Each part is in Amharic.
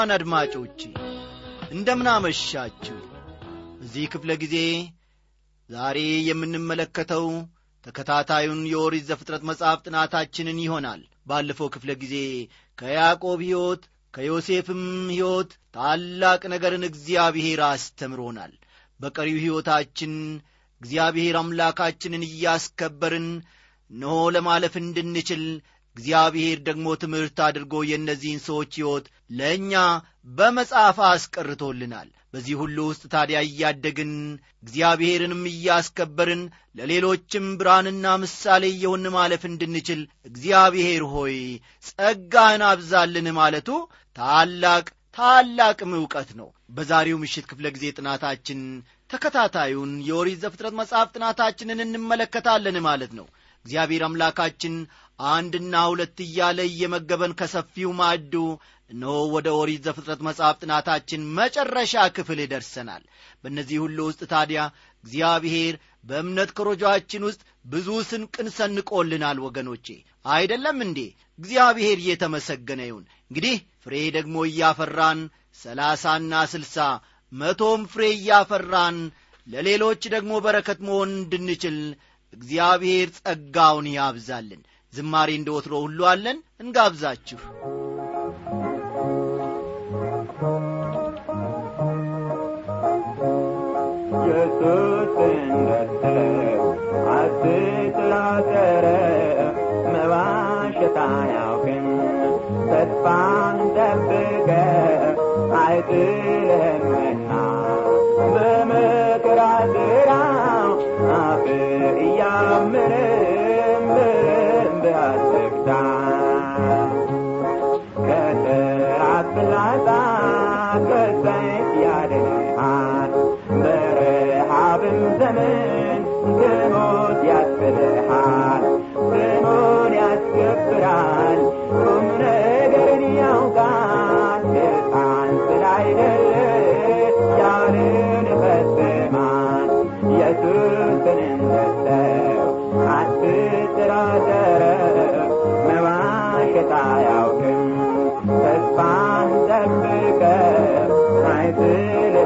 ክብሯን አድማጮቼ እንደምን አመሻችሁ በዚህ ክፍለ ጊዜ ዛሬ የምንመለከተው ተከታታዩን የኦሪት ዘፍጥረት መጽሐፍ ጥናታችንን ይሆናል። ባለፈው ክፍለ ጊዜ ከያዕቆብ ሕይወት ከዮሴፍም ሕይወት ታላቅ ነገርን እግዚአብሔር አስተምሮናል። በቀሪው ሕይወታችን እግዚአብሔር አምላካችንን እያስከበርን እነሆ ለማለፍ እንድንችል እግዚአብሔር ደግሞ ትምህርት አድርጎ የእነዚህን ሰዎች ሕይወት ለእኛ በመጽሐፍ አስቀርቶልናል። በዚህ ሁሉ ውስጥ ታዲያ እያደግን እግዚአብሔርንም እያስከበርን ለሌሎችም ብርሃንና ምሳሌ እየሆን ማለፍ እንድንችል እግዚአብሔር ሆይ ጸጋህን አብዛልን ማለቱ ታላቅ ታላቅም ዕውቀት ነው። በዛሬው ምሽት ክፍለ ጊዜ ጥናታችን ተከታታዩን የኦሪት ዘፍጥረት መጽሐፍ ጥናታችንን እንመለከታለን ማለት ነው። እግዚአብሔር አምላካችን አንድና ሁለት እያለ እየመገበን ከሰፊው ማዕዱ እነሆ ወደ ኦሪት ዘፍጥረት መጽሐፍ ጥናታችን መጨረሻ ክፍል ደርሰናል በእነዚህ ሁሉ ውስጥ ታዲያ እግዚአብሔር በእምነት ኮረጆአችን ውስጥ ብዙ ስንቅን ሰንቆልናል ወገኖቼ። አይደለም እንዴ? እግዚአብሔር እየተመሰገነ ይሁን። እንግዲህ ፍሬ ደግሞ እያፈራን ሰላሳና ስልሳ መቶም ፍሬ እያፈራን ለሌሎች ደግሞ በረከት መሆን እንድንችል እግዚአብሔር ጸጋውን ያብዛልን ዝማሬ እንደ ወትሮ ሁሉ አለን። እንጋብዛችሁ። ኢየሱስ እንደሰው አትጥላጠረ መዋሸት አያውቅም ተስፋን ጠብቀ አይጥልህምና በመከራ ስራው አፍ እያምርም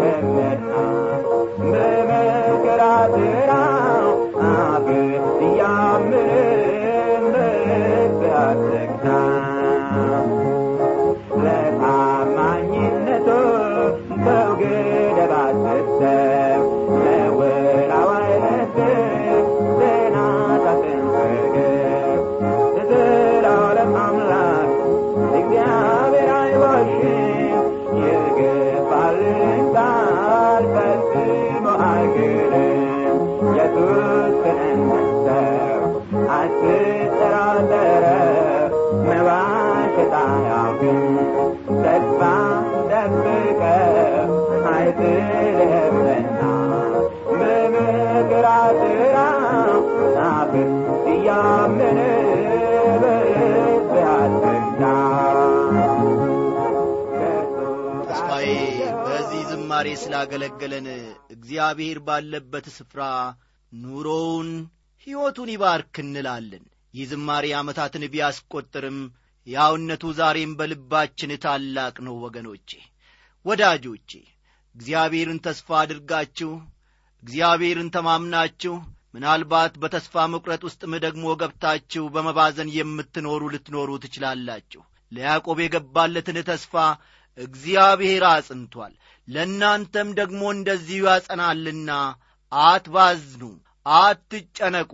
Bebe. ተስፋዬ በዚህ ዝማሬ ስላገለገለን እግዚአብሔር ባለበት ስፍራ ኑሮውን ሕይወቱን ይባርክ እንላለን። ይህ ዝማሬ ዓመታትን ቢያስቈጥርም ያውነቱ ዛሬም በልባችን ታላቅ ነው ወገኖቼ። ወዳጆቼ እግዚአብሔርን ተስፋ አድርጋችሁ እግዚአብሔርን ተማምናችሁ ምናልባት በተስፋ መቁረጥ ውስጥም ደግሞ ገብታችሁ በመባዘን የምትኖሩ ልትኖሩ ትችላላችሁ። ለያዕቆብ የገባለትን ተስፋ እግዚአብሔር አጽንቷል። ለእናንተም ደግሞ እንደዚሁ ያጸናልና አትባዝኑ አትጨነቁ።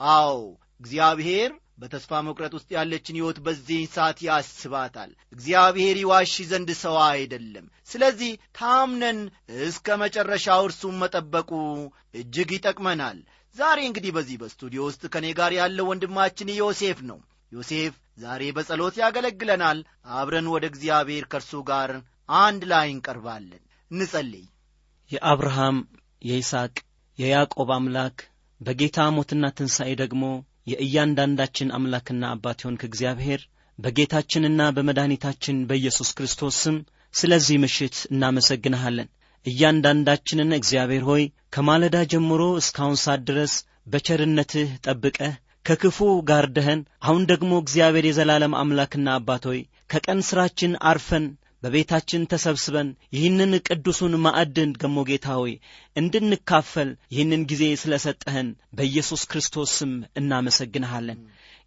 አዎ እግዚአብሔር በተስፋ መቁረጥ ውስጥ ያለችን ሕይወት በዚህ ሰዓት ያስባታል። እግዚአብሔር ይዋሽ ዘንድ ሰው አይደለም። ስለዚህ ታምነን እስከ መጨረሻው እርሱም መጠበቁ እጅግ ይጠቅመናል። ዛሬ እንግዲህ በዚህ በስቱዲዮ ውስጥ ከእኔ ጋር ያለው ወንድማችን ዮሴፍ ነው። ዮሴፍ ዛሬ በጸሎት ያገለግለናል። አብረን ወደ እግዚአብሔር ከእርሱ ጋር አንድ ላይ እንቀርባለን። እንጸልይ። የአብርሃም የይስሐቅ የያዕቆብ አምላክ በጌታ ሞትና ትንሣኤ ደግሞ የእያንዳንዳችን አምላክና አባት የሆንክ እግዚአብሔር በጌታችንና በመድኃኒታችን በኢየሱስ ክርስቶስ ስም ስለዚህ ምሽት እናመሰግንሃለን። እያንዳንዳችንን እግዚአብሔር ሆይ ከማለዳ ጀምሮ እስካሁን ሳት ድረስ በቸርነትህ ጠብቀህ ከክፉ ጋርደህን አሁን ደግሞ እግዚአብሔር የዘላለም አምላክና አባት ሆይ ከቀን ሥራችን አርፈን በቤታችን ተሰብስበን ይህንን ቅዱሱን ማዕድን ገሞ ጌታ ሆይ እንድንካፈል ይህንን ጊዜ ስለ ሰጠህን በኢየሱስ ክርስቶስ ስም እናመሰግንሃለን።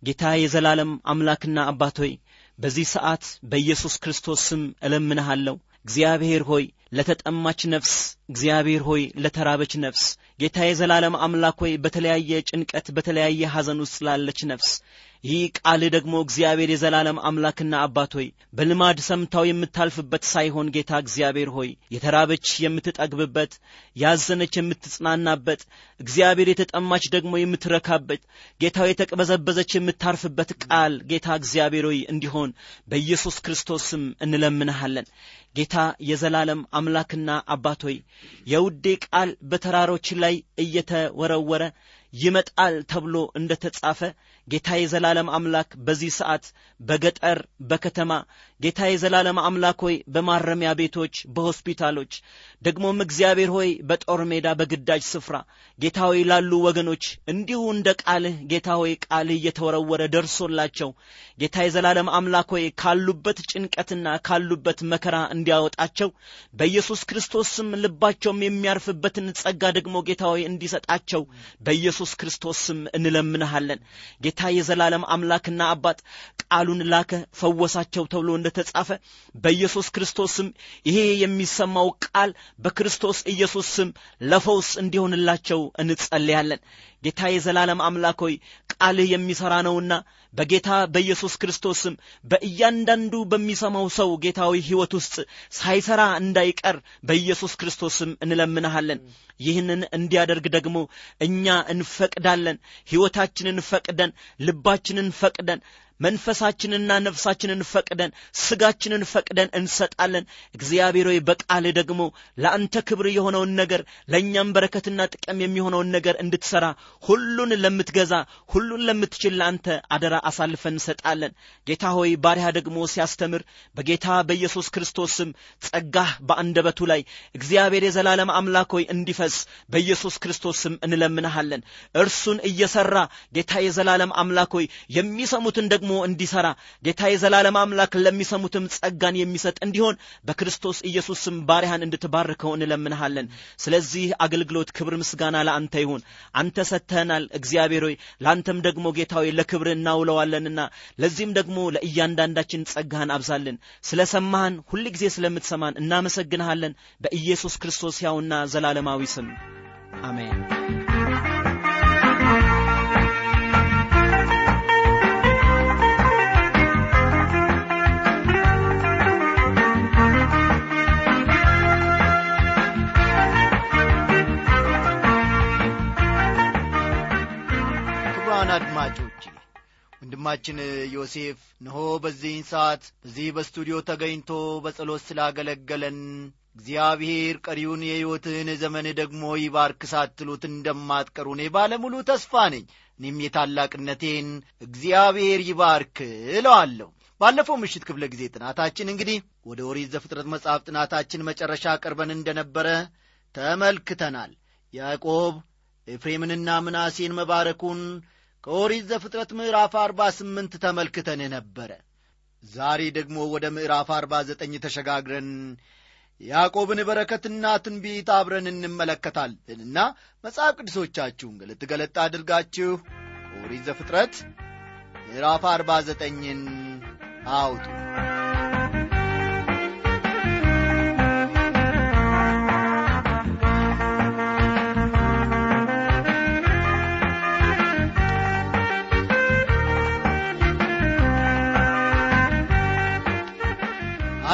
ጌታ የዘላለም አምላክና አባት ሆይ በዚህ ሰዓት በኢየሱስ ክርስቶስ ስም እለምንሃለሁ። እግዚአብሔር ሆይ ለተጠማች ነፍስ እግዚአብሔር ሆይ ለተራበች ነፍስ ጌታ የዘላለም አምላክ ሆይ በተለያየ ጭንቀት በተለያየ ሐዘን ውስጥ ላለች ነፍስ ይህ ቃል ደግሞ እግዚአብሔር የዘላለም አምላክና አባት ሆይ በልማድ ሰምታው የምታልፍበት ሳይሆን ጌታ እግዚአብሔር ሆይ የተራበች የምትጠግብበት ያዘነች የምትጽናናበት እግዚአብሔር የተጠማች ደግሞ የምትረካበት ጌታው የተቅበዘበዘች የምታርፍበት ቃል ጌታ እግዚአብሔር ሆይ እንዲሆን በኢየሱስ ክርስቶስ ስም እንለምንሃለን። ጌታ የዘላለም አምላክና አባት ሆይ የውዴ ቃል በተራሮች ላይ እየተወረወረ ይመጣል ተብሎ እንደ ተጻፈ ጌታ የዘላለም አምላክ በዚህ ሰዓት በገጠር በከተማ ጌታ የዘላለም አምላክ ሆይ በማረሚያ ቤቶች በሆስፒታሎች ደግሞም እግዚአብሔር ሆይ በጦር ሜዳ በግዳጅ ስፍራ ጌታ ሆይ ላሉ ወገኖች እንዲሁ እንደ ቃልህ ጌታ ሆይ ቃልህ እየተወረወረ ደርሶላቸው ጌታ የዘላለም አምላክ ሆይ ካሉበት ጭንቀትና ካሉበት መከራ እንዲያወጣቸው በኢየሱስ ክርስቶስ ስም ልባቸውም የሚያርፍበትን ጸጋ ደግሞ ጌታ ሆይ እንዲሰጣቸው በኢየሱስ ክርስቶስ ስም እንለምንሃለን። ጌታ የዘላለም አምላክና አባት ቃሉን ላከ ፈወሳቸው ተብሎ እንደተጻፈ በኢየሱስ ክርስቶስ ስም ይሄ የሚሰማው ቃል በክርስቶስ ኢየሱስ ስም ለፈውስ እንዲሆንላቸው እንጸልያለን። ጌታ የዘላለም አምላክ ሆይ ቃልህ የሚሠራ ነውና በጌታ በኢየሱስ ክርስቶስ ስም በእያንዳንዱ በሚሰማው ሰው ጌታዊ ሕይወት ውስጥ ሳይሰራ እንዳይቀር በኢየሱስ ክርስቶስ ስም እንለምንሃለን። ይህንን እንዲያደርግ ደግሞ እኛ እንፈቅዳለን። ሕይወታችንን ፈቅደን ልባችንን ፈቅደን መንፈሳችንና ነፍሳችንን ፈቅደን ስጋችንን ፈቅደን እንሰጣለን። እግዚአብሔር ሆይ በቃል ደግሞ ለአንተ ክብር የሆነውን ነገር ለእኛም በረከትና ጥቅም የሚሆነውን ነገር እንድትሰራ ሁሉን ለምትገዛ ሁሉን ለምትችል ለአንተ አደራ አሳልፈን እንሰጣለን። ጌታ ሆይ ባሪያ ደግሞ ሲያስተምር በጌታ በኢየሱስ ክርስቶስ ስም ጸጋህ በአንደበቱ ላይ እግዚአብሔር የዘላለም አምላክ ሆይ እንዲፈስ በኢየሱስ ክርስቶስ ስም እንለምንሃለን። እርሱን እየሰራ ጌታ የዘላለም አምላክ ሆይ የሚሰሙትን ደግሞ እንዲሰራ ጌታ የዘላለም አምላክ ለሚሰሙትም ጸጋን የሚሰጥ እንዲሆን በክርስቶስ ኢየሱስ ስም ባሪያህን እንድትባርከው እንለምንሃለን። ስለዚህ አገልግሎት ክብር ምስጋና ለአንተ ይሁን። አንተ ሰጥተህናል። እግዚአብሔር ሆይ ለአንተም ደግሞ ጌታ ለክብር እናውለዋለንና ለዚህም ደግሞ ለእያንዳንዳችን ጸጋህን አብዛልን። ስለ ሰማህን ሁል ጊዜ ስለምትሰማን እናመሰግንሃለን። በኢየሱስ ክርስቶስ ያውና ዘላለማዊ ስም አሜን ወንድማችን ዮሴፍ ነሆ በዚህን ሰዓት በዚህ በስቱዲዮ ተገኝቶ በጸሎት ስላገለገለን እግዚአብሔር ቀሪውን የሕይወትህን ዘመን ደግሞ ይባርክ ሳትሉት እንደማትቀሩ እኔ ባለሙሉ ተስፋ ነኝ። እኔም የታላቅነቴን እግዚአብሔር ይባርክ እለዋለሁ። ባለፈው ምሽት ክፍለ ጊዜ ጥናታችን እንግዲህ ወደ ኦሪት ዘፍጥረት መጽሐፍ ጥናታችን መጨረሻ ቀርበን እንደነበረ ተመልክተናል። ያዕቆብ ኤፍሬምንና ምናሴን መባረኩን ከኦሪት ዘፍጥረት ምዕራፍ አርባ ስምንት ተመልክተን ነበረ ዛሬ ደግሞ ወደ ምዕራፍ አርባ ዘጠኝ ተሸጋግረን ያዕቆብን በረከትና ትንቢት አብረን እንመለከታለንና መጽሐፍ ቅዱሶቻችሁን ገለጥ ገለጥ አድርጋችሁ ኦሪት ዘፍጥረት ምዕራፍ አርባ ዘጠኝን አውጡ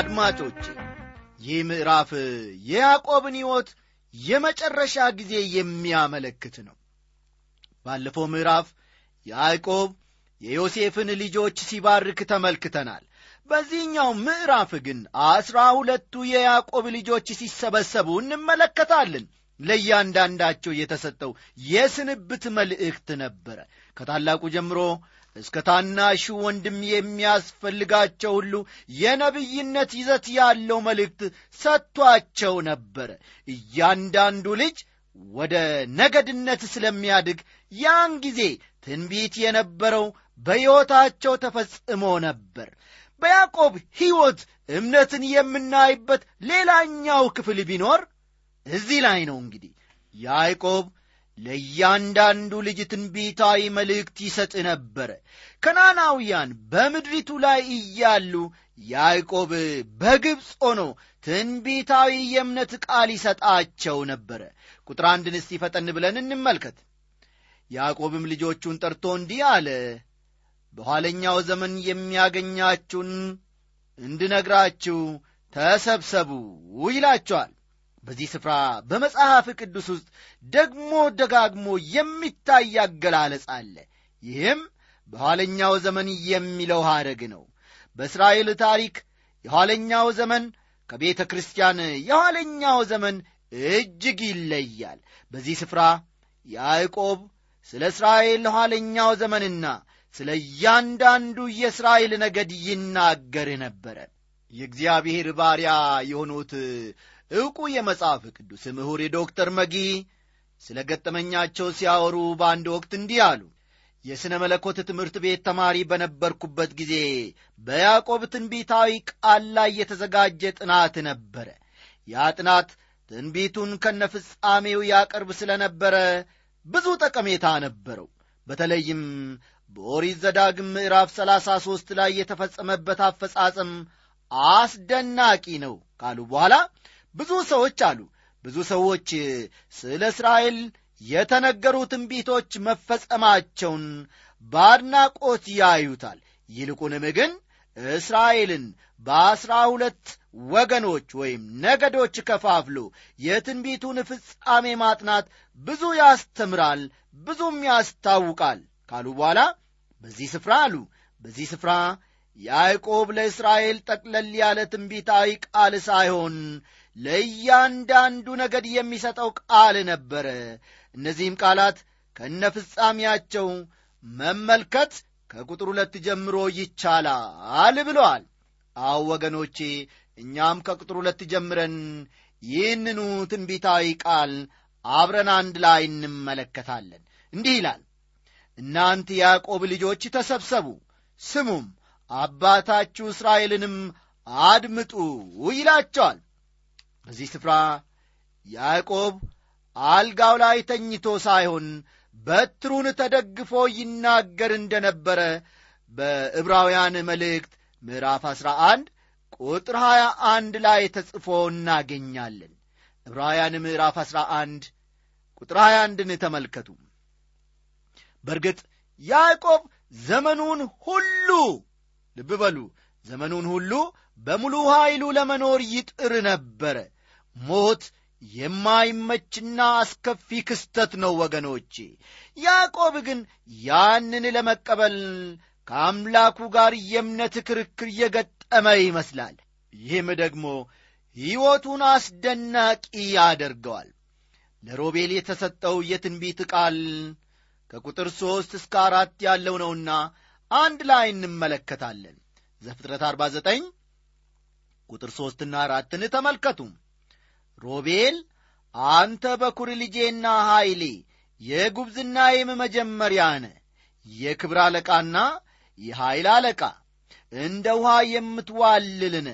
አድማጮቼ ይህ ምዕራፍ የያዕቆብን ሕይወት የመጨረሻ ጊዜ የሚያመለክት ነው። ባለፈው ምዕራፍ ያዕቆብ የዮሴፍን ልጆች ሲባርክ ተመልክተናል። በዚህኛው ምዕራፍ ግን አስራ ሁለቱ የያዕቆብ ልጆች ሲሰበሰቡ እንመለከታለን። ለእያንዳንዳቸው የተሰጠው የስንብት መልእክት ነበረ። ከታላቁ ጀምሮ እስከ ታናሹ ወንድም የሚያስፈልጋቸው ሁሉ የነቢይነት ይዘት ያለው መልእክት ሰጥቷቸው ነበረ። እያንዳንዱ ልጅ ወደ ነገድነት ስለሚያድግ ያን ጊዜ ትንቢት የነበረው በሕይወታቸው ተፈጽሞ ነበር። በያዕቆብ ሕይወት እምነትን የምናይበት ሌላኛው ክፍል ቢኖር እዚህ ላይ ነው እንግዲህ። ያዕቆብ ለእያንዳንዱ ልጅ ትንቢታዊ መልእክት ይሰጥ ነበረ ከናናውያን በምድሪቱ ላይ እያሉ ያዕቆብ በግብፅ ሆኖ ትንቢታዊ የእምነት ቃል ይሰጣቸው ነበረ ቁጥር አንድን እስቲ ፈጠን ብለን እንመልከት። ያዕቆብም ልጆቹን ጠርቶ እንዲህ አለ በኋለኛው ዘመን የሚያገኛችሁን እንድነግራችሁ ተሰብሰቡ ይላቸዋል በዚህ ስፍራ በመጽሐፍ ቅዱስ ውስጥ ደግሞ ደጋግሞ የሚታይ አገላለጽ አለ። ይህም በኋለኛው ዘመን የሚለው ሐረግ ነው። በእስራኤል ታሪክ የኋለኛው ዘመን ከቤተ ክርስቲያን የኋለኛው ዘመን እጅግ ይለያል። በዚህ ስፍራ ያዕቆብ ስለ እስራኤል ኋለኛው ዘመንና ስለ እያንዳንዱ የእስራኤል ነገድ ይናገር ነበረ። የእግዚአብሔር ባሪያ የሆኑት ዕውቁ የመጽሐፍ ቅዱስ ምሁር ዶክተር መጊ ስለ ገጠመኛቸው ሲያወሩ በአንድ ወቅት እንዲህ አሉ። የሥነ መለኮት ትምህርት ቤት ተማሪ በነበርኩበት ጊዜ በያዕቆብ ትንቢታዊ ቃል ላይ የተዘጋጀ ጥናት ነበረ። ያ ጥናት ትንቢቱን ከነፍጻሜው ያቀርብ ስለ ነበረ ብዙ ጠቀሜታ ነበረው። በተለይም በኦሪት ዘዳግም ምዕራፍ ሰላሳ ሦስት ላይ የተፈጸመበት አፈጻጸም አስደናቂ ነው ካሉ በኋላ ብዙ ሰዎች አሉ። ብዙ ሰዎች ስለ እስራኤል የተነገሩ ትንቢቶች መፈጸማቸውን በአድናቆት ያዩታል። ይልቁንም ግን እስራኤልን በአስራ ሁለት ወገኖች ወይም ነገዶች ከፋፍሎ የትንቢቱን ፍጻሜ ማጥናት ብዙ ያስተምራል ብዙም ያስታውቃል ካሉ በኋላ በዚህ ስፍራ አሉ። በዚህ ስፍራ ያዕቆብ ለእስራኤል ጠቅለል ያለ ትንቢታዊ ቃል ሳይሆን ለእያንዳንዱ ነገድ የሚሰጠው ቃል ነበረ። እነዚህም ቃላት ከነ ፍጻሜያቸው መመልከት ከቁጥር ሁለት ጀምሮ ይቻላል ብለዋል። አው ወገኖቼ እኛም ከቁጥር ሁለት ጀምረን ይህንኑ ትንቢታዊ ቃል አብረን አንድ ላይ እንመለከታለን። እንዲህ ይላል እናንተ ያዕቆብ ልጆች ተሰብሰቡ ስሙም አባታችሁ እስራኤልንም አድምጡ ይላቸዋል በዚህ ስፍራ ያዕቆብ አልጋው ላይ ተኝቶ ሳይሆን በትሩን ተደግፎ ይናገር እንደ ነበረ በዕብራውያን መልእክት ምዕራፍ 11 ቁጥር 21 ላይ ተጽፎ እናገኛለን። ዕብራውያን ምዕራፍ 11 ቁጥር 21ን ተመልከቱ። በእርግጥ ያዕቆብ ዘመኑን ሁሉ ልብ በሉ ዘመኑን ሁሉ በሙሉ ኃይሉ ለመኖር ይጥር ነበረ። ሞት የማይመችና አስከፊ ክስተት ነው ወገኖቼ። ያዕቆብ ግን ያንን ለመቀበል ከአምላኩ ጋር የእምነት ክርክር የገጠመ ይመስላል። ይህም ደግሞ ሕይወቱን አስደናቂ ያደርገዋል። ለሮቤል የተሰጠው የትንቢት ቃል ከቁጥር ሦስት እስከ አራት ያለው ነውና አንድ ላይ እንመለከታለን። ዘፍጥረት 49 ቁጥር ሦስትና አራትን ተመልከቱ። ሮቤል አንተ በኩር ልጄና ኀይሌ የጉብዝናዬም መጀመሪያ ነ የክብር አለቃና የኀይል አለቃ እንደ ውኃ የምትዋልልን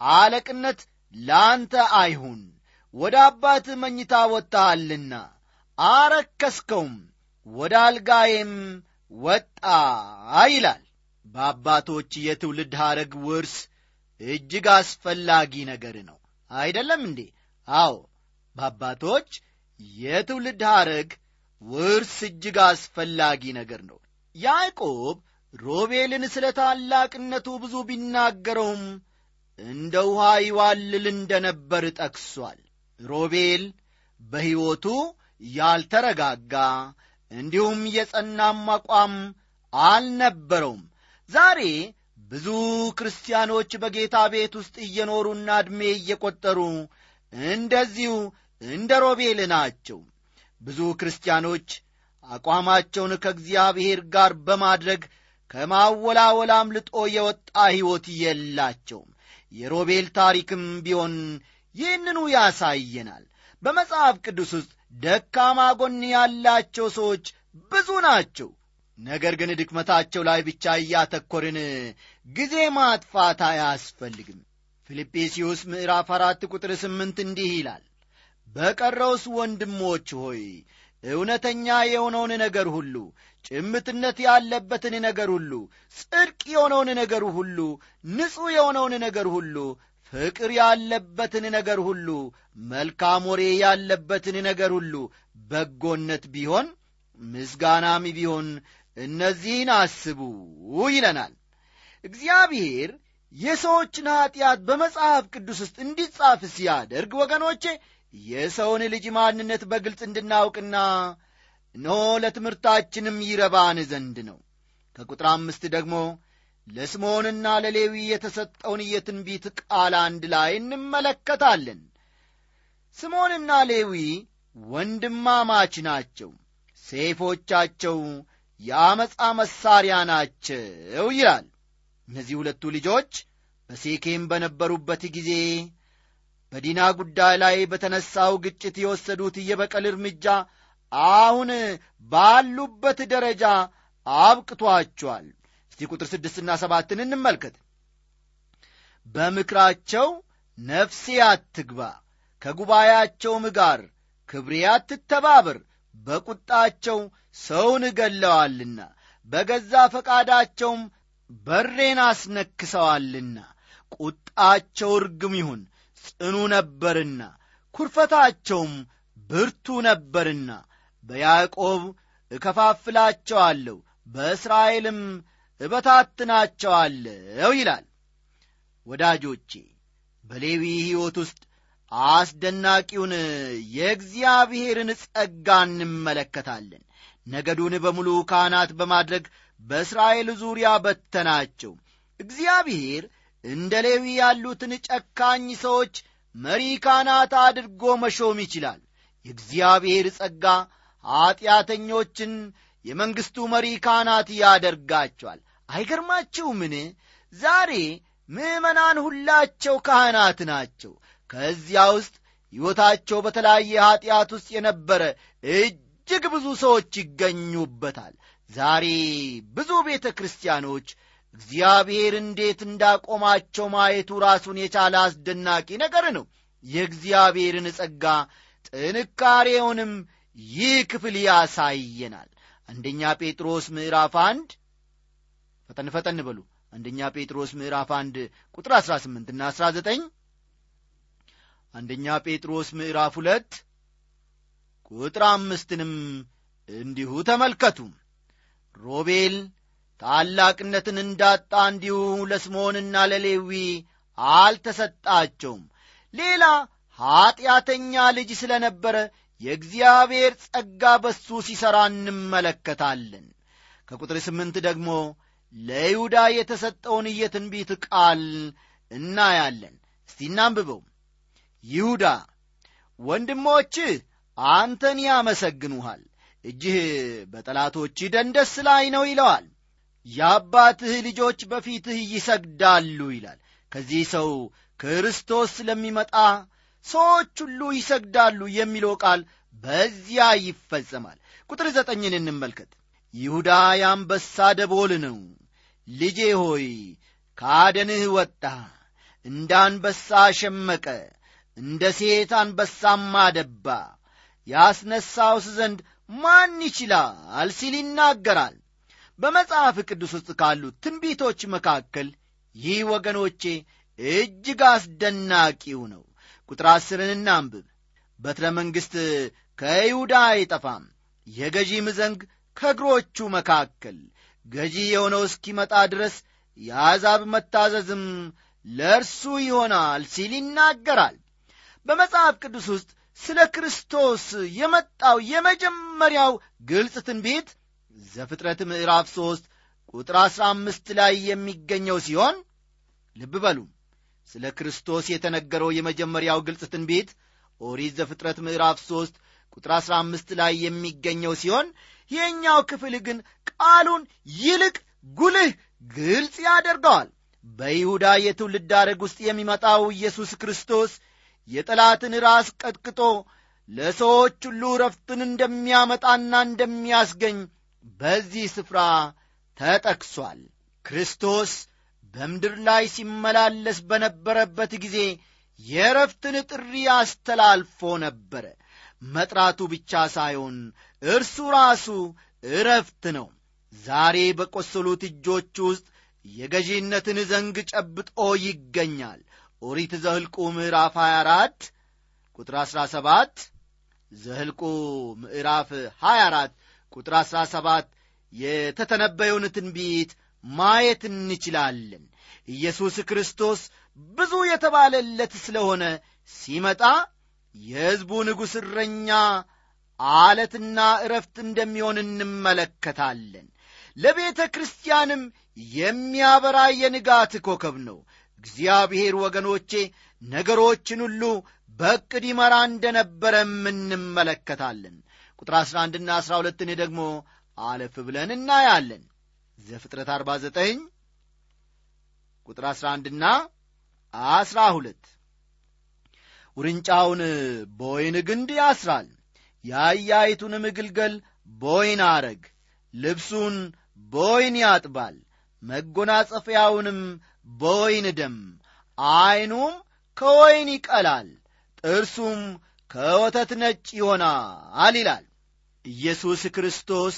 አለቅነት ለአንተ አይሁን ወደ አባትህ መኝታ ወጥተሃልና አረከስከውም ወደ አልጋዬም ወጣ ይላል። በአባቶች የትውልድ ሐረግ ውርስ እጅግ አስፈላጊ ነገር ነው። አይደለም እንዴ? አዎ። በአባቶች የትውልድ ሐረግ ውርስ እጅግ አስፈላጊ ነገር ነው። ያዕቆብ ሮቤልን ስለ ታላቅነቱ ብዙ ቢናገረውም እንደ ውኃ ይዋልል እንደ ነበር ጠቅሷል። ሮቤል በሕይወቱ ያልተረጋጋ እንዲሁም የጸናም አቋም አልነበረውም። ዛሬ ብዙ ክርስቲያኖች በጌታ ቤት ውስጥ እየኖሩና ዕድሜ እየቈጠሩ እንደዚሁ እንደ ሮቤል ናቸው። ብዙ ክርስቲያኖች አቋማቸውን ከእግዚአብሔር ጋር በማድረግ ከማወላወል አምልጦ የወጣ ሕይወት የላቸውም። የሮቤል ታሪክም ቢሆን ይህንኑ ያሳየናል። በመጽሐፍ ቅዱስ ውስጥ ደካማ ጎን ያላቸው ሰዎች ብዙ ናቸው። ነገር ግን ድክመታቸው ላይ ብቻ እያተኮርን ጊዜ ማጥፋት አያስፈልግም። ፊልጵስዩስ ምዕራፍ አራት ቁጥር ስምንት እንዲህ ይላል በቀረውስ ወንድሞች ሆይ እውነተኛ የሆነውን ነገር ሁሉ ጭምትነት ያለበትን ነገር ሁሉ ጽድቅ የሆነውን ነገር ሁሉ ንጹሕ የሆነውን ነገር ሁሉ ፍቅር ያለበትን ነገር ሁሉ መልካም ወሬ ያለበትን ነገር ሁሉ በጎነት ቢሆን ምስጋናም ቢሆን እነዚህን አስቡ ይለናል እግዚአብሔር የሰዎችን ኀጢአት በመጽሐፍ ቅዱስ ውስጥ እንዲጻፍ ሲያደርግ ወገኖቼ የሰውን ልጅ ማንነት በግልጽ እንድናውቅና እነሆ ለትምህርታችንም ይረባን ዘንድ ነው። ከቁጥር አምስት ደግሞ ለስምዖንና ለሌዊ የተሰጠውን የትንቢት ቃል አንድ ላይ እንመለከታለን። ስምዖንና ሌዊ ወንድማማች ናቸው። ሴፎቻቸው የአመፃ መሳሪያ ናቸው ይላል እነዚህ ሁለቱ ልጆች በሴኬም በነበሩበት ጊዜ በዲና ጉዳይ ላይ በተነሳው ግጭት የወሰዱት የበቀል እርምጃ አሁን ባሉበት ደረጃ አብቅቷቸዋል። እስቲ ቁጥር ስድስትና ሰባትን እንመልከት። በምክራቸው ነፍሴ አትግባ ከጉባኤያቸውም ጋር ክብሬ አትተባበር በቁጣቸው ሰውን እገለዋልና በገዛ ፈቃዳቸውም በሬን አስነክሰዋልና ቁጣቸው ርግም ይሁን ጽኑ ነበርና ኩርፈታቸውም ብርቱ ነበርና በያዕቆብ እከፋፍላቸዋለሁ በእስራኤልም እበታትናቸዋለሁ ይላል። ወዳጆቼ በሌዊ ሕይወት ውስጥ አስደናቂውን የእግዚአብሔርን ጸጋ እንመለከታለን። ነገዱን በሙሉ ካህናት በማድረግ በእስራኤል ዙሪያ በተናቸው። እግዚአብሔር እንደ ሌዊ ያሉትን ጨካኝ ሰዎች መሪ ካህናት አድርጎ መሾም ይችላል። የእግዚአብሔር ጸጋ ኀጢአተኞችን የመንግሥቱ መሪ ካህናት ያደርጋቸዋል። አይገርማችሁምን? ዛሬ ምዕመናን ሁላቸው ካህናት ናቸው። ከዚያ ውስጥ ሕይወታቸው በተለያየ ኀጢአት ውስጥ የነበረ እጅግ ብዙ ሰዎች ይገኙበታል ዛሬ ብዙ ቤተ ክርስቲያኖች እግዚአብሔር እንዴት እንዳቆማቸው ማየቱ ራሱን የቻለ አስደናቂ ነገር ነው። የእግዚአብሔርን ጸጋ ጥንካሬውንም ይህ ክፍል ያሳየናል። አንደኛ ጴጥሮስ ምዕራፍ አንድ ፈጠን ፈጠን በሉ። አንደኛ ጴጥሮስ ምዕራፍ አንድ ቁጥር አሥራ ስምንትና አሥራ ዘጠኝ አንደኛ ጴጥሮስ ምዕራፍ ሁለት ቁጥር አምስትንም እንዲሁ ተመልከቱ ሮቤል ታላቅነትን እንዳጣ እንዲሁ ለስምዖንና ለሌዊ አልተሰጣቸውም። ሌላ ኀጢአተኛ ልጅ ስለ ነበረ የእግዚአብሔር ጸጋ በሱ ሲሠራ እንመለከታለን። ከቁጥር ስምንት ደግሞ ለይሁዳ የተሰጠውን የትንቢት ቃል እናያለን። እስቲ እናንብበው። ይሁዳ ወንድሞችህ አንተን ያመሰግኑሃል እጅህ በጠላቶች ደንደስ ላይ ነው ይለዋል። የአባትህ ልጆች በፊትህ ይሰግዳሉ ይላል። ከዚህ ሰው ክርስቶስ ስለሚመጣ ሰዎች ሁሉ ይሰግዳሉ የሚለው ቃል በዚያ ይፈጸማል። ቁጥር ዘጠኝን እንመልከት። ይሁዳ የአንበሳ ደቦል ነው። ልጄ ሆይ ከአደንህ ወጣ እንደ አንበሳ ሸመቀ እንደ ሴት አንበሳም አደባ። ያስነሳውስ ዘንድ ማን ይችላል ሲል ይናገራል። በመጽሐፍ ቅዱስ ውስጥ ካሉት ትንቢቶች መካከል ይህ ወገኖቼ እጅግ አስደናቂው ነው። ቁጥር አስርን እናንብብ። በትረ መንግሥት ከይሁዳ አይጠፋም የገዢም ዘንግ ከእግሮቹ መካከል። ገዢ የሆነው እስኪመጣ ድረስ የአሕዛብ መታዘዝም ለእርሱ ይሆናል ሲል ይናገራል። በመጽሐፍ ቅዱስ ውስጥ ስለ ክርስቶስ የመጣው የመጀመሪያው ግልጽ ትንቢት ዘፍጥረት ምዕራፍ ሦስት ቁጥር አሥራ አምስት ላይ የሚገኘው ሲሆን ልብ በሉ ስለ ክርስቶስ የተነገረው የመጀመሪያው ግልጽ ትንቢት ኦሪት ዘፍጥረት ምዕራፍ ሦስት ቁጥር አሥራ አምስት ላይ የሚገኘው ሲሆን ይህኛው ክፍል ግን ቃሉን ይልቅ ጉልህ ግልጽ ያደርገዋል። በይሁዳ የትውልድ አረግ ውስጥ የሚመጣው ኢየሱስ ክርስቶስ የጠላትን ራስ ቀጥቅጦ ለሰዎች ሁሉ ረፍትን እንደሚያመጣና እንደሚያስገኝ በዚህ ስፍራ ተጠቅሷል። ክርስቶስ በምድር ላይ ሲመላለስ በነበረበት ጊዜ የረፍትን ጥሪ አስተላልፎ ነበረ። መጥራቱ ብቻ ሳይሆን እርሱ ራሱ እረፍት ነው። ዛሬ በቈሰሉት እጆች ውስጥ የገዢነትን ዘንግ ጨብጦ ይገኛል ኦሪት ዘህልቁ ምዕራፍ 24 ቁጥር 17 ዘህልቁ ምዕራፍ 24 ቁጥር 17 የተተነበየውን ትንቢት ማየት እንችላለን። ኢየሱስ ክርስቶስ ብዙ የተባለለት ስለሆነ ሲመጣ የሕዝቡ ንጉሥ እረኛ አለትና ዕረፍት እንደሚሆን እንመለከታለን። ለቤተ ክርስቲያንም የሚያበራ የንጋት ኮከብ ነው እግዚአብሔር ወገኖቼ ነገሮችን ሁሉ በዕቅድ ይመራ እንደነበረም እንመለከታለን። ቁጥር 11 ና 12ን ደግሞ አለፍ ብለን እናያለን። ዘፍጥረት 49 ቁጥር 11 ና 12 ውርንጫውን በወይን ግንድ ያስራል የአያይቱንም ግልገል በወይን አረግ ልብሱን በወይን ያጥባል መጎናጸፊያውንም በወይን ደም ዐይኑም ከወይን ይቀላል ጥርሱም ከወተት ነጭ ይሆናል ይላል። ኢየሱስ ክርስቶስ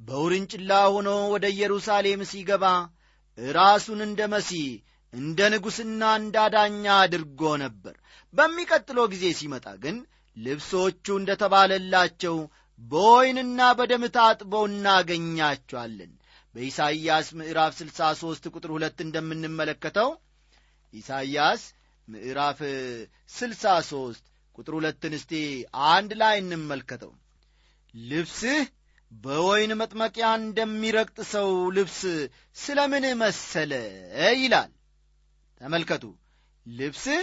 በውርንጭላ ሆኖ ወደ ኢየሩሳሌም ሲገባ ራሱን እንደ መሲህ እንደ ንጉሥና እንደ አዳኛ አድርጎ ነበር። በሚቀጥለው ጊዜ ሲመጣ ግን ልብሶቹ እንደ ተባለላቸው በወይንና በደም ታጥበው እናገኛቸዋለን በኢሳይያስ ምዕራፍ 63 ቁጥር ሁለት እንደምንመለከተው ኢሳይያስ ምዕራፍ 63 ቁጥር ሁለትን እስቲ አንድ ላይ እንመልከተው። ልብስህ በወይን መጥመቂያ እንደሚረግጥ ሰው ልብስ ስለ ምን መሰለ ይላል? ተመልከቱ። ልብስህ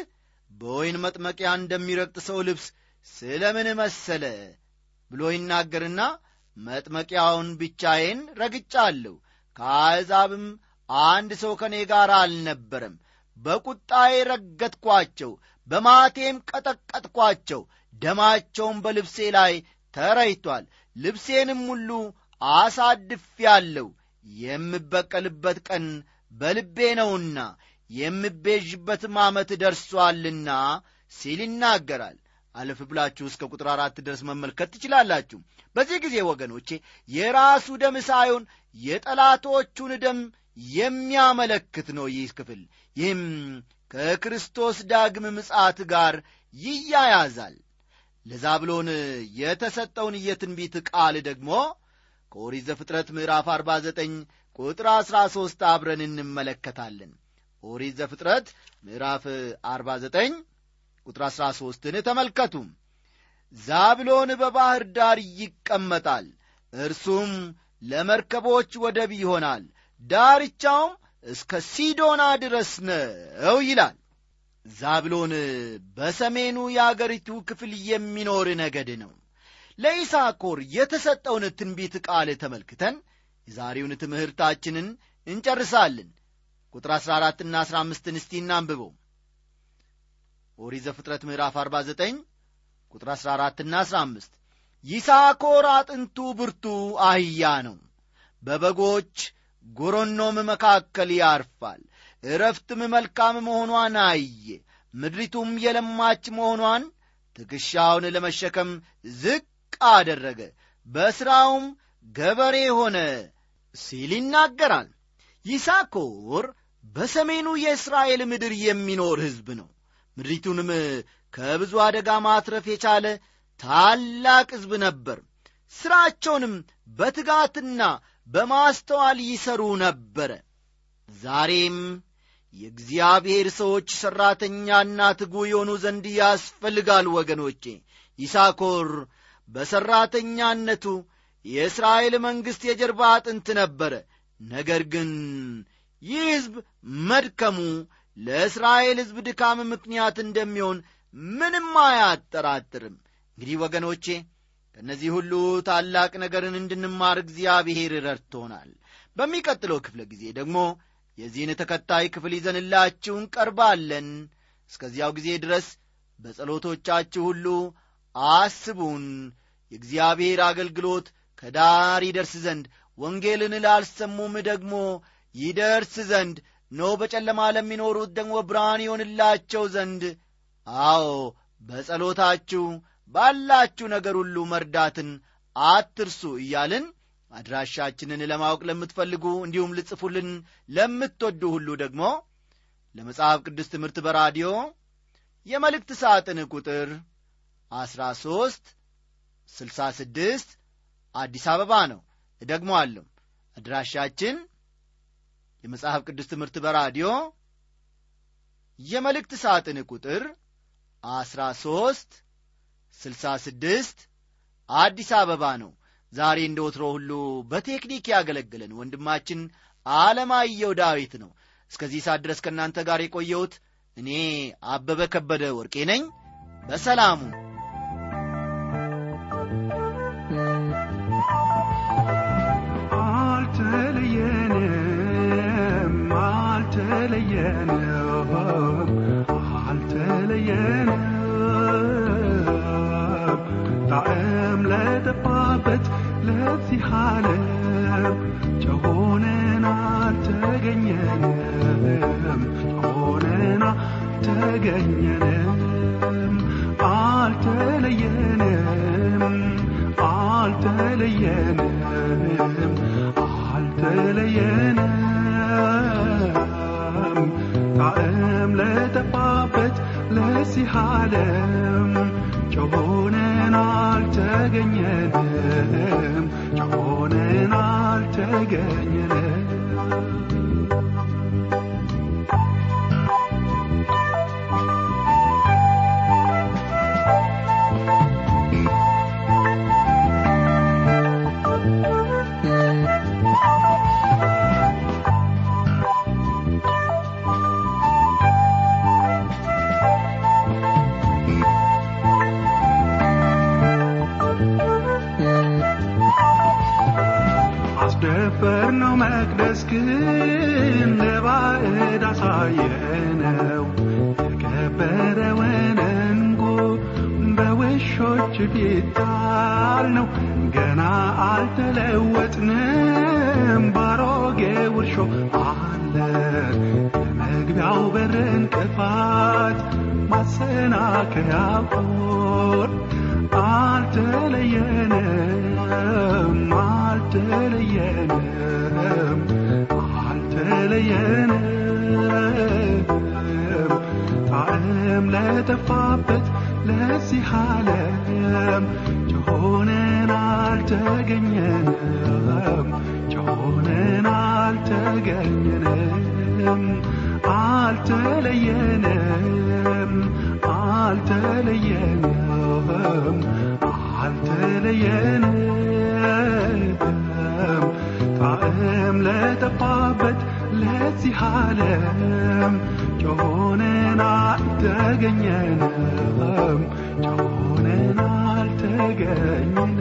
በወይን መጥመቂያ እንደሚረግጥ ሰው ልብስ ስለ ምን መሰለ ብሎ ይናገርና መጥመቂያውን ብቻዬን ረግጫለሁ። ከአሕዛብም አንድ ሰው ከእኔ ጋር አልነበረም። በቁጣዬ ረገጥኳቸው በማቴም ቀጠቀጥኳቸው። ደማቸውን በልብሴ ላይ ተረይቷል ልብሴንም ሁሉ አሳድፌአለሁ። የምበቀልበት ቀን በልቤ ነውና የምቤዥበትም ዓመት ደርሷልና ሲል ይናገራል አለፍ ብላችሁ እስከ ቁጥር አራት ድረስ መመልከት ትችላላችሁ። በዚህ ጊዜ ወገኖቼ የራሱ ደም ሳይሆን የጠላቶቹን ደም የሚያመለክት ነው ይህ ክፍል። ይህም ከክርስቶስ ዳግም ምጻት ጋር ይያያዛል። ለዛብሎን የተሰጠውን የትንቢት ቃል ደግሞ ከኦሪት ዘፍጥረት ምዕራፍ 49 ቁጥር 13 አብረን እንመለከታለን። ኦሪት ዘፍጥረት ምዕራፍ 49 ቁጥር 13ን ተመልከቱ ዛብሎን በባሕር ዳር ይቀመጣል። እርሱም ለመርከቦች ወደብ ይሆናል። ዳርቻውም እስከ ሲዶና ድረስ ነው ይላል። ዛብሎን በሰሜኑ የአገሪቱ ክፍል የሚኖር ነገድ ነው። ለኢሳኮር የተሰጠውን ትንቢት ቃል ተመልክተን የዛሬውን ትምህርታችንን እንጨርሳለን። ቁጥር 14 ና 15 እስቲ እናንብበው ኦሪት ዘፍጥረት ምዕራፍ 49 ቁጥር 14 ና 15 ይሳኮር አጥንቱ ብርቱ አህያ ነው። በበጎች ጎረኖም መካከል ያርፋል። እረፍትም መልካም መሆኗን አየ። ምድሪቱም የለማች መሆኗን ትከሻውን ለመሸከም ዝቅ አደረገ። በሥራውም ገበሬ ሆነ ሲል ይናገራል። ይሳኮር በሰሜኑ የእስራኤል ምድር የሚኖር ሕዝብ ነው ምድሪቱንም ከብዙ አደጋ ማትረፍ የቻለ ታላቅ ሕዝብ ነበር። ሥራቸውንም በትጋትና በማስተዋል ይሰሩ ነበረ ዛሬም የእግዚአብሔር ሰዎች ሠራተኛና ትጉ የሆኑ ዘንድ ያስፈልጋል ወገኖቼ። ይሳኮር በሠራተኛነቱ የእስራኤል መንግሥት የጀርባ አጥንት ነበረ። ነገር ግን ይህ ሕዝብ መድከሙ ለእስራኤል ሕዝብ ድካም ምክንያት እንደሚሆን ምንም አያጠራጥርም። እንግዲህ ወገኖቼ ከእነዚህ ሁሉ ታላቅ ነገርን እንድንማር እግዚአብሔር ረድቶናል። በሚቀጥለው ክፍለ ጊዜ ደግሞ የዚህን ተከታይ ክፍል ይዘንላችሁ እንቀርባለን። እስከዚያው ጊዜ ድረስ በጸሎቶቻችሁ ሁሉ አስቡን። የእግዚአብሔር አገልግሎት ከዳር ይደርስ ዘንድ ወንጌልን ላልሰሙም ደግሞ ይደርስ ዘንድ ኖ በጨለማ ለሚኖሩት ደግሞ ብርሃን ይሆንላቸው ዘንድ። አዎ በጸሎታችሁ ባላችሁ ነገር ሁሉ መርዳትን አትርሱ እያልን አድራሻችንን ለማወቅ ለምትፈልጉ እንዲሁም ልጽፉልን ለምትወዱ ሁሉ ደግሞ ለመጽሐፍ ቅዱስ ትምህርት በራዲዮ የመልእክት ሳጥን ቁጥር አስራ ሦስት ስልሳ ስድስት አዲስ አበባ ነው። ደግሞ አለሁ አድራሻችን የመጽሐፍ ቅዱስ ትምህርት በራዲዮ የመልእክት ሳጥን ቁጥር አስራ ሦስት ስልሳ ስድስት አዲስ አበባ ነው። ዛሬ እንደ ወትሮ ሁሉ በቴክኒክ ያገለግለን ወንድማችን አለማየው ዳዊት ነው። እስከዚህ ሰዓት ድረስ ከእናንተ ጋር የቆየሁት እኔ አበበ ከበደ ወርቄ ነኝ። በሰላሙ አልተለየንም አልተለየንም ጣዕም ለጠፋበት ለዚህ ዓለም ጨሆነን አልተገኘንም ጨሆነን አልተገኘንም አልተለየንም ጣዕም ለጠፋበት ለዚህ ዓለም ጨሆነን አልተገኘንም ጨሆነን አልተገኘንም ማሰናከያ ቁር አልተለየንም አልተለየንም አልተለየንም። ጣዕም ለጠፋበት ለዚህ ዓለም ጨሆነን አልተገኘንም ጨሆነን አልተገኘንም አልተለየንም አልተለየንም አልተለየንም። ጣዕም ለጠፋበት ለዚህ ዓለም ጮሆነን አልተገኘንም ጮሆነን አልተገኘንም